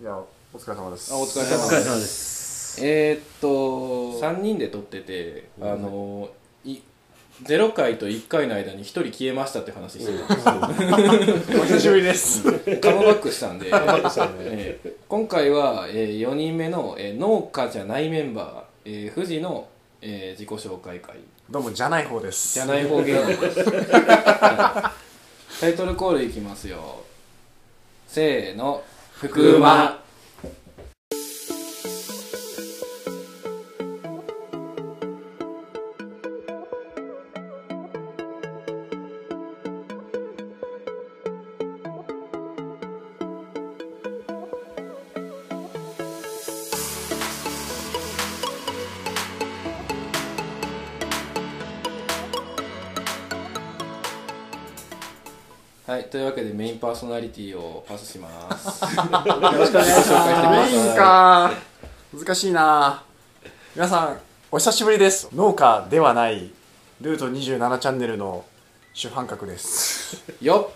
いやお疲れ様です。あお疲れお様です。えー、っと3人で撮っててあのい0回と1回の間に1人消えましたって話してた。ん。ですお久しぶりです。カムバックしたんで、えー今回は、え4人目の、えー農家じゃないメンバー、えー富士の、えー自己紹介会。どうもじゃない方です。じゃない方芸人です、はいタイトルコールいきますよ。せーの福馬というわけでメインパーソナリティをパスします。よろしくお願いしますメインか。難しいな。皆さんお久しぶりです。農家ではないルート27チャンネルの主犯格です。よっ。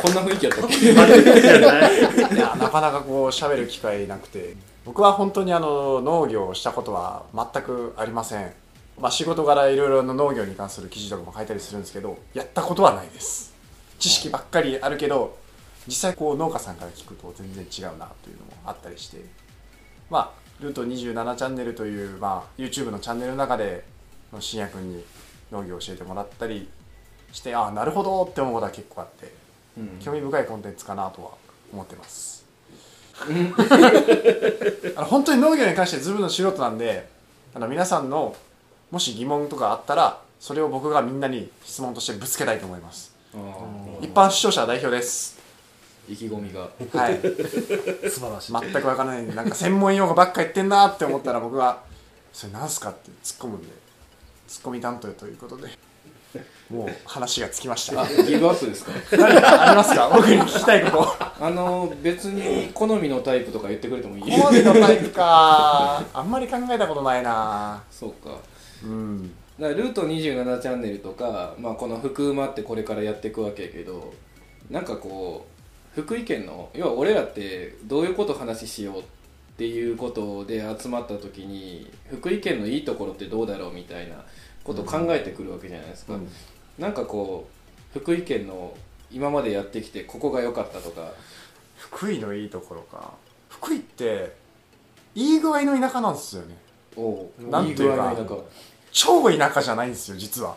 こんな雰囲気やったっけ？いやなかなかこう喋る機会なくて。僕は本当にあの農業をしたことは全くありませんまあ仕事柄いろいろな農業に関する記事とかも書いたりするんですけどやったことはないです。知識ばっかりあるけど実際こう農家さんから聞くと全然違うなというのもあったりしてまあルート27チャンネルという、まあ、YouTube のチャンネルの中で信也君に農業を教えてもらったりしてああなるほどって思うことは結構あってうん。興味深いコンテンツかなとは思ってます。あの本当に農業に関してずぶの素人なんであの皆さんのもし疑問とかあったらそれを僕がみんなに質問としてぶつけたいと思います。一般視聴者代表です。意気込みが。はい。素晴らしい。全く分からない。んでなんか専門用語ばっか言ってんなって思ったら僕は「それなんすか?」って突っ込むんで突っ込み担当ということでもう話がつきました。あギブアップですか？何かありますか？僕に聞きたいこと。あの別に好みのタイプとか言ってくれてもいい好みのタイプかあんまり考えたことないなそうかうん。だからルート27チャンネルとか、まあ、この福馬ってこれからやっていくわけやけどなんかこう福井県の要は俺らってどういうこと話しようっていうことで集まった時に福井県のいいところってどうだろうみたいなことを考えてくるわけじゃないですか、うん。なんかこう福井県の今までやってきてここが良かったとか。福井のいいところか。福井っていい具合の田舎なんですよね。おうなんていうか。い具合の中超田舎じゃないんですよ実は。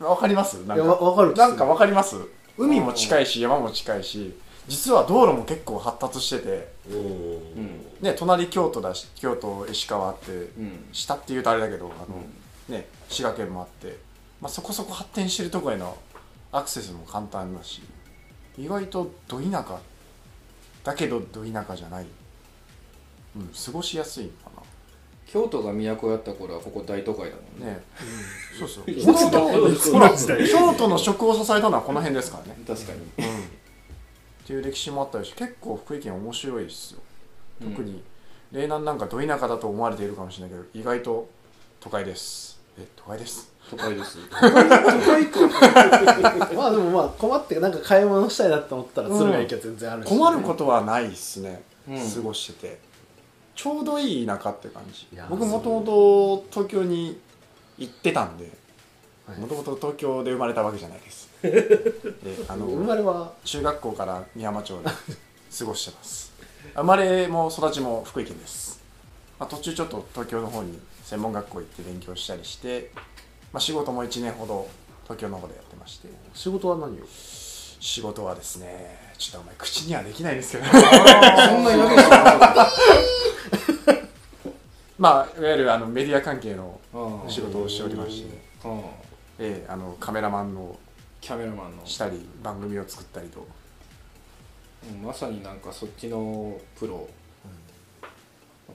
わかります？なんか。わかるなんかわかります？海も近いし山も近いし実は道路も結構発達してて。う。ん。ね隣京都だし京都石川あってうん下っていうとあれだけどあの、ね滋賀県もあって、まあ、そこそこ発展してるとこへのアクセスも簡単だし意外とど田舎。だけどど田舎じゃない、うん、過ごしやすい京都が都やった頃はここ大都会だもんなね、そうそう。いつだ京いつの時代都の食を支えたのはこの辺ですからね。確かに。うん。っていう歴史もあったりし結構福井県面白いですよ。特に嶺南なんかど田舎だと思われているかもしれないけど意外と都会です。え都会です。都会です。まあでもまあ困ってなんか買い物したいなって思ったら鶴ヶ池は全然あるし、困ることはないですね、うん。過ごしててちょうどいい田舎って感じ。僕もともと東京に行ってたんではい。もともと東京で生まれたわけじゃないです。であ生のまれは？中学校から美山町で過ごしてます。生まれも育ちも福井県です、まあ、途中ちょっと東京の方に専門学校行って勉強したりして、まあ、仕事も1年ほど東京の方でやってまして。仕事は何を？仕事はですねちょっとお前口にはできないですけどそんなやべえまあいわゆるあのメディア関係のあ仕事をしておりまして、ああええあのカメラマンのキャメラマンの。したり番組を作ったりと。うんまさになんかそっちのプロ、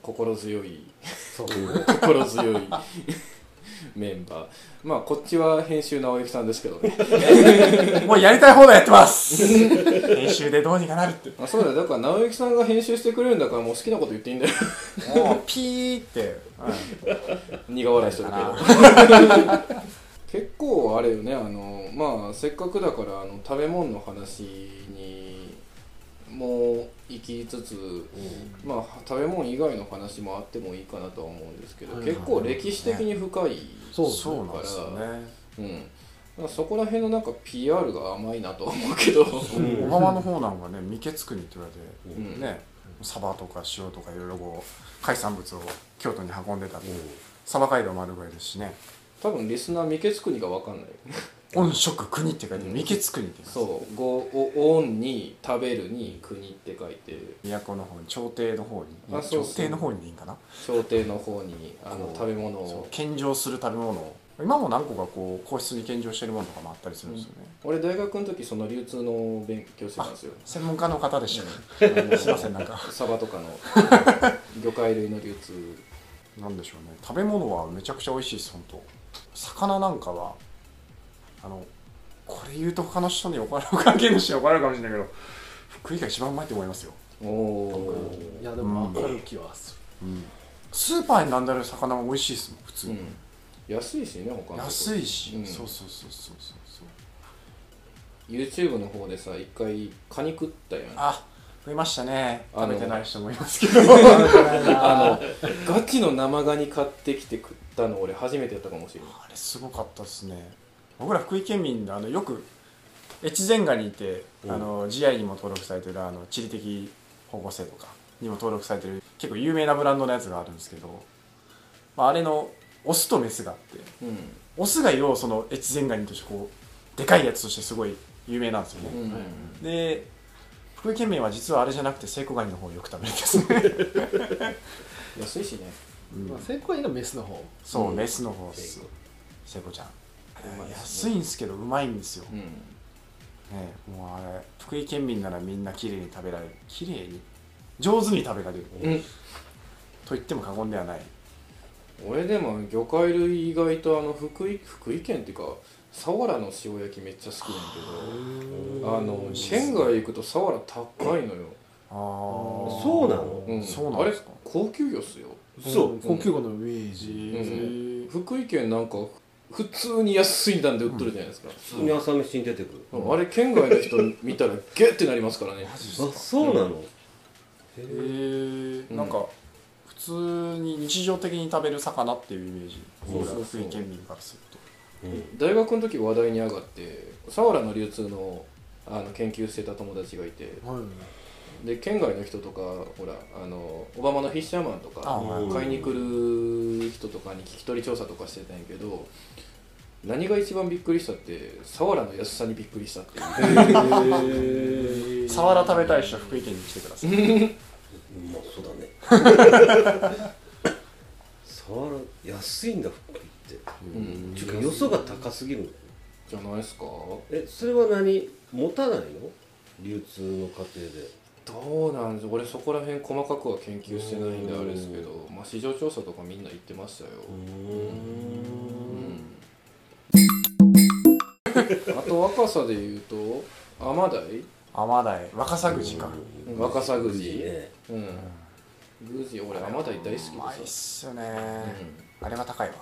心強い。心強いメンバー。まあこっちは編集直之さんですけどね。もうやりたい放題やってます。編集でどうにかなるって。あそうだよ。だから直之さんが編集してくれるんだからもう好きなこと言っていいんだよ。もうピーって、苦笑いしてるけど。結構あれよね。あのまあせっかくだからあの食べ物の話にもう行きつつ、まあ食べ物以外の話もあってもいいかなとは思うんですけど、はい。結構歴史的に深いそうそうなんですよね。うん。そこら辺のなんか PR が甘いなとは思うけど、小川の方なんかね三毛つくにって言われて、うん。ねサバとか塩とかいろいろこう海産物を京都に運んでたって、サバ街道もあるぐらいですしね多分リスナー三毛つくにが分かんない音食国って書いて三毛つくにってそう「ごおオン」に「食べる」に「国」って書いて都の方に朝廷の方にあそうそう。朝廷の方にでいいんかな？朝廷の方にあのこう食べ物そうを献上する食べ物を。今も何個かこう皇室に献上してるものとかもあったりするんですよね、俺大学の時その流通の勉強してたんですよ。専門家の方でした。ねすいませんなんか。サバとかの 魚介類の流通なんでしょうね。食べ物はめちゃくちゃ美味しいです本当。魚なんかはあのこれ言うと他の人に怒られる関係の人に怒られるかもしれないけど福井が一番うまいと思いますよ、おおいやでも分かる気はすスーパーに並んでる魚も美味しいですもん普通に、うん。安いしね他の安いし、うん。そうそうそうそうそうそう。YouTube の方でさ一回カニ食ったやん。ああ増えましたね。食べてない人もいますけど。のガチの生ガニ買ってきて食ったの俺初めてやったかもしれない。あれすごかったですね。僕ら福井県民であのよく越前ガニって、うん。あの GI にも登録されてるあの地理的保護性とかにも登録されてる結構有名なブランドのやつがあるんですけど、まあ、あれのオスとメスがあってうん。オスが要はその越前ガニとしてこうでかいやつとしてすごい有名なんですよね、うん。で福井県民は実はあれじゃなくてセイコガニの方をよく食べるんですね、安いしね。うん。まあ成功がメスの方。そう、うん。メスの方です。セイコセイコちゃん。安ね。いんですけどうまいんですよ、うん。ね、もうあれ福井県民ならみんな綺麗に食べられる。綺麗に？上手に食べられる、うん。と言っても過言ではない。俺でも魚介類意外とあの福井福井県っていうか佐原の塩焼きめっちゃ好きなんやけどあの県外行くと佐原高いのよ、ああそうなの？うん、そうなんですか？あれ高級魚っすよ。そう高級魚のイメージ、へえ福井県なんか普通に安い値段で売っとるじゃないですか、普通に朝飯に出てくる。あれ県外の人見たらゲッてなりますからね。マジですか？あそうなの？へえうんなんか普通に日常的に食べる魚っていうイメージ。そうそうそう福井県民からすると。うん大学の時話題に上がって佐原の流通のあの研究してた友達がいて。はい。で県外の人とかほらあのオバマのフィッシャーマンとあかはい買いに来る人とかに聞き取り調査とかしてたんやけど何が一番びっくりしたって佐原の安さにびっくりしたっていう。サワラ食べたい人は福井県に来てください。まあそうだね。触ら安いんだ福井って。うん。ちゅうかよそが高すぎるじゃないですか？えそれは何？持たないの？流通の過程で。どうなんです？俺そこら辺細かくは研究してないんであれですけど、まあ、市場調査とかみんな言ってましたよ、うん、あと若さで言うとアマダイ？アマダイ。若狭口か。若狭口。ね。うん。グジ俺アマダイ大好きでうまいっさ、すよね。あれは高いわ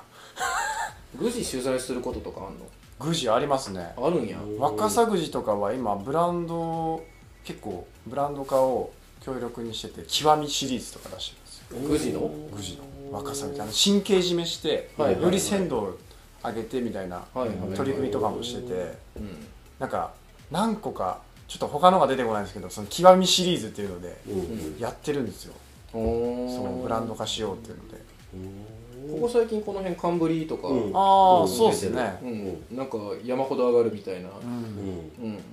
うん、グジ取材することとかあんグジありますねの？あるんや。若狭口とかは今ブランド結構ブランド化を強力にしてて極みシリーズとか出してるんですよグジの？グジの。若狭口あの神経締めして、はいはいはい。より鮮度を上げてみたいな取り組みとかもしててうん。なんか何個かちょっと他のが出てこないんですけどその極みシリーズっていうのでうんやってるんですよ。そのブランド化しようっていうのでここ最近この辺カンブリとか、うん。ああうん。そうですね。うん、なんか山ほど上がるみたいな、うん。うん。うん、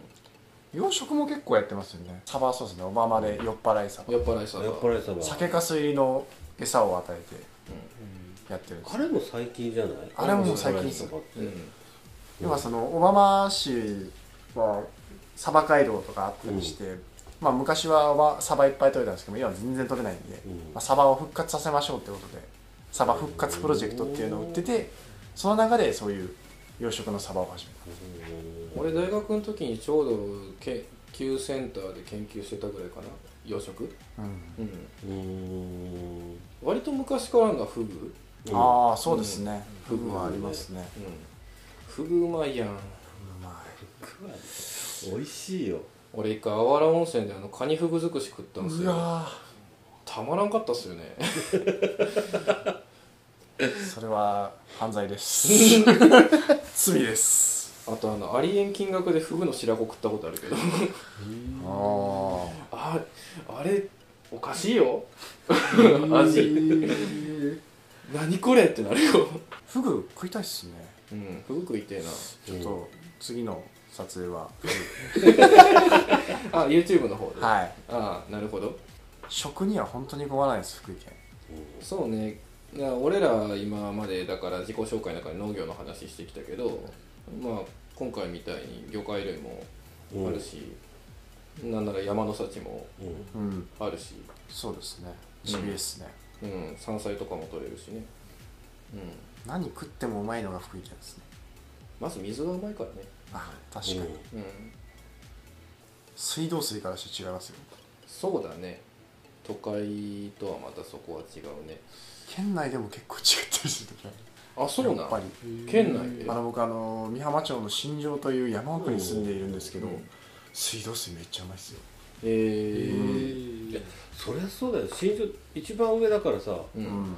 養殖も結構やってますよね。サバはそうですね。オバマで酔っ払いサバ。酔っ払いさやっぱりさ酒かす入りの餌を与えてやってるんです。あれも最近じゃない？あれも最近ですはそのオバマ市はサバ街道とかあったりして、まあ昔はわサバいっぱい取れたんですけど今は全然取れないんで、うん。まあ、サバを復活させましょうってことでサバ復活プロジェクトっていうのを売っててその中でそういう養殖のサバを始めた。俺大学の時にちょうど研究センターで研究してたぐらいかな。養殖、うん。うん、うん。割と昔からあるのはフグ、ああそうですね、うん。フグはありますね、うん、フグうまいやん。うま美味しいよ。俺一回あわら温泉であのカニフグ尽くし食ったんですよ。うわたまらんかったっすよね。ーそれは犯罪です。罪です。あとあのありえん金額でフグの白子食ったことあるけど。あああれおかしいよ。味。何これってなるよ。フグ食いたいっすね。うん。フグ食いてえな。ちょっと次の撮影は。あ YouTube の方で、はい。ああなるほど。食には本当に困らないです福井県。そうねいや俺ら今までだから自己紹介の中で農業の話してきたけどまあ今回みたいに魚介類もあるし、なんなら山の幸もうん。うんあるし、そうですね。ジビエっすね、うん、山菜とかも取れるしね、うん、何食ってもうまいのが福井県ですね。まず水がうまいからね、あ確かに、うんうん、水道水からして違いますよ。そうだね。都会とはまたそこは違うね県内でも結構違ったりする時ある。あそうなんやっぱり。県内？であの僕あの美浜町の新庄という山奥に住んでいるんですけど、うん水道水めっちゃうまいですよ。えー。いやそりゃそうだよ。新庄一番上だからさううん。ん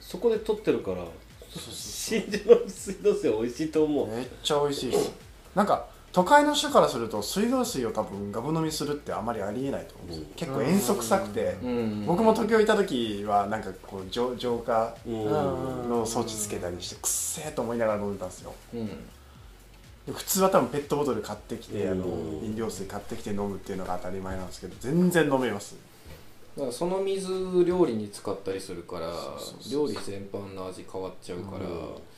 そこで取ってるからそうそう新庄の水道水は美味しいと思う。めっちゃ美味しいです。なんか都会の人からすると水道水を多分ガブ飲みするってあまりありえないと思うんです結構塩素臭くて、うん。僕も東京いた時はなんかこう浄浄化うんの装置つけたりしてくっせーと思いながら飲んでたんですよ。うん。で普通は多分ペットボトル買ってきてあのうん飲料水買ってきて飲むっていうのが当たり前なんですけど全然飲めます。だからその水料理に使ったりするから料理全般の味変わっちゃうから、うん。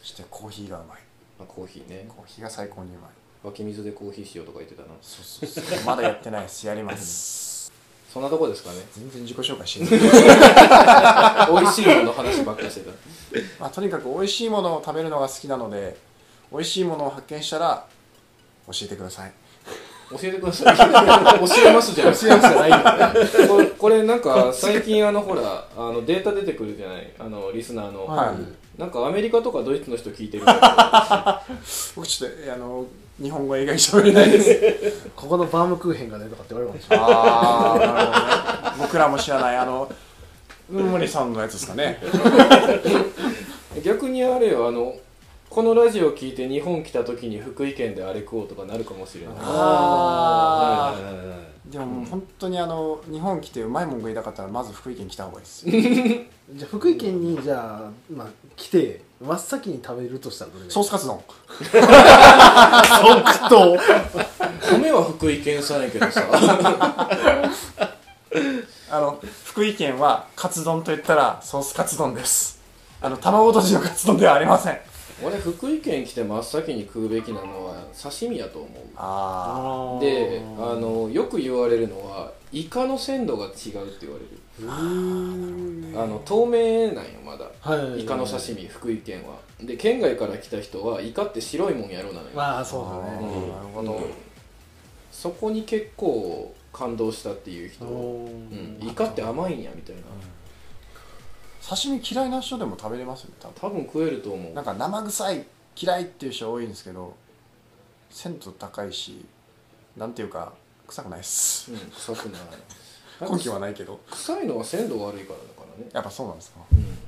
そしてコーヒーがうまい。まあ、コーヒーね。コーヒーが最高にうまい湧き水でコーヒーしようとか言ってたなそうそうそう。まだやってないです。やりますそんなとこですかね。全然自己紹介してない、美味しいものの話ばっかりしてた。まあ、とにかく美味しいものを食べるのが好きなので美味しいものを発見したら教えてください。教えてください。教えますじゃない。教えますじゃないよ。これこれなんか最近あのほらあのデータ出てくるじゃない。あのリスナーの、はい。なんかアメリカとかドイツの人聞いてる 僕ちょっとえあの日本語英語に喋れないです。ここのバームクーヘンがねとかって言われるかもしれない。ああなるほどね。僕らも知らないあのうん森さんのやつですかね。逆にあれよあのこのラジオ聞いて日本来た時に福井県であれ食おうとかなるかもしれない。あはいはいはいはいでももう本当にあの日本来てうまいもん食いたかったらまず福井県来た方がいいですよ。じゃあ福井県にじゃあ、まあ、来て真っ先に食べるとしたらどれソースカツ丼。即答米は福井県産やけどさ。あの福井県はカツ丼と言ったらソースカツ丼です。あの卵とじのカツ丼ではありません俺福井県来て真っ先に食うべきなのは刺身やと思う。あであのよく言われるのはイカの鮮度が違うって言われる。あの透明なんよまだ。はい。イカの刺身福井県は。で県外から来た人はイカって白いもんやろなのよ、まあそうだね。なるほど、うん。そこに結構感動したっていう人、おうん、ーイカって甘いんやみたいな刺身嫌いな人でも食べれますよね多分。多分食えると思う。なんか生臭い嫌いっていう人多いんですけど鮮度高いしなんていうか臭くないっす。うん、臭くない。根拠はないけど。臭いのは鮮度悪いからだからね。やっぱそうなんですか？うん。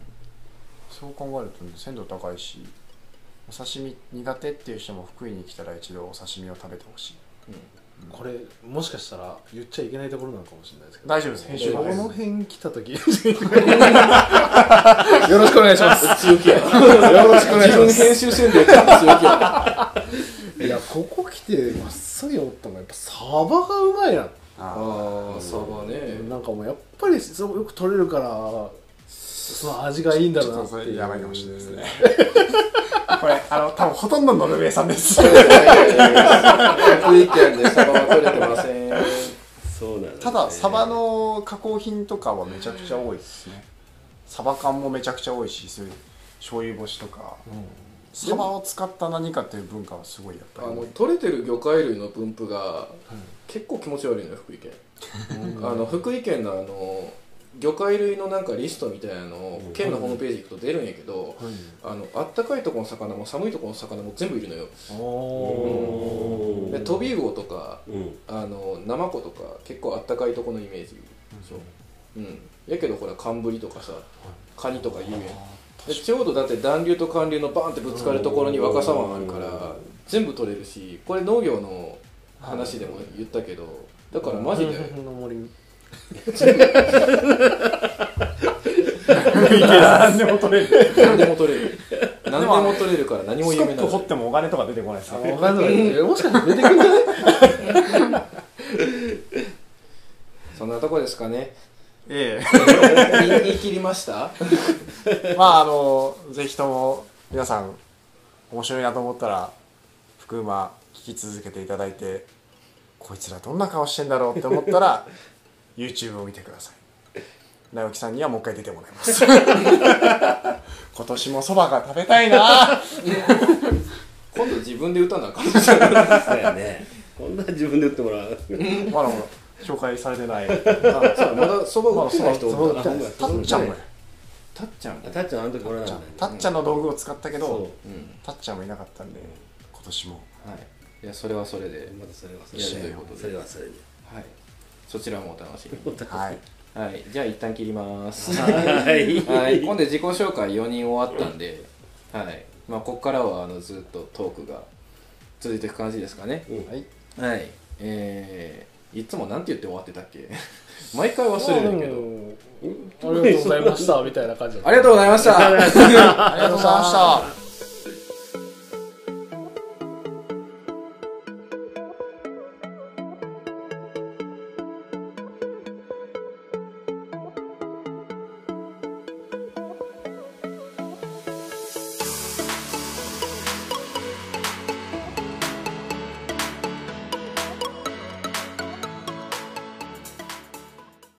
そう考えると、ね、鮮度高いしお刺身苦手っていう人も福井に来たら一度お刺身を食べてほしいこれもしかしたら言っちゃいけないところなのかもしれないですけど。大丈夫です。編集この辺来た時。よろしくお願いします。強気や。よろしくお願いし自分ます編集せんで強気や。いやここ来て真っ先に思ったのがやっぱサバがうまいな。あああサバね。なんかもうやっぱりそうよく取れるからその味がいいんだちょっとそろうなっていう。れやばいかもしれないですね。これあの多分ほとんどノルウェー産です。福井県でサバは取れてません。そうなんだね。ただサバの加工品とかはめちゃくちゃ多いですね。サバ缶もめちゃくちゃ多いしそういう醤油干しとか、サバを使った何かっていう文化はすごいやっぱあり。多いの取れてる魚介類の分布が結構気持ち悪いのよ福井県。あの福井県のあの魚介類のなんかリストみたいなのを県のホームページ行くと出るんやけど、あのあったかいところの魚も寒いところの魚も全部いるのよ。おでトビウオとかうん。あのナマコとか結構あったかいところのイメージ。そう。うん。やけどほら寒ブリとかさカニとか言うやん。でちょうどだって暖流と寒流のバーンってぶつかるところに若狭湾あるから全部取れるしこれ農業の話でも言ったけどだからマジで何でも取れる。何でも取れる何でも取れるから何もスコ有名なップ掘ってもお金とか出てこないですよあわかんないもしかして出てくるんじゃない？そんなとこですかね。え言い言い切りました？えまああのぜひとも皆さん面白いなと思ったら福馬聞き続けていただいてこいつらどんな顔してんだろうって思ったら YouTube を見てください。直樹さんにはもう一回出てもらいます。今年もそばが食べたいな。今度自分で歌わなあかん。そうやね。こんな自分で打ってもらう。まだまだ紹介されてない。まだそば売ってない人おったな。まだたっちゃんもや。たっちゃんあたっちゃんあの時俺なんだよたっちゃんの道具を使ったけどそう。んたっちゃんもいなかったんで今年も。はい。いやそれはそれでうまたそれはそやれで。それはそれで。はいそちらもお楽しみに。はい。はい。じゃあ一旦切ります。はい。はい、今度自己紹介4人終わったんで、はい。まあ、ここからはあのずっとトークが続いていく感じですかね。うん。はい。はい、えー、いつもなんて言って終わってたっけ？毎回忘れるんだけど、ありがとうございましたみたいな感じだった。ありがとうございました。ありがとうございました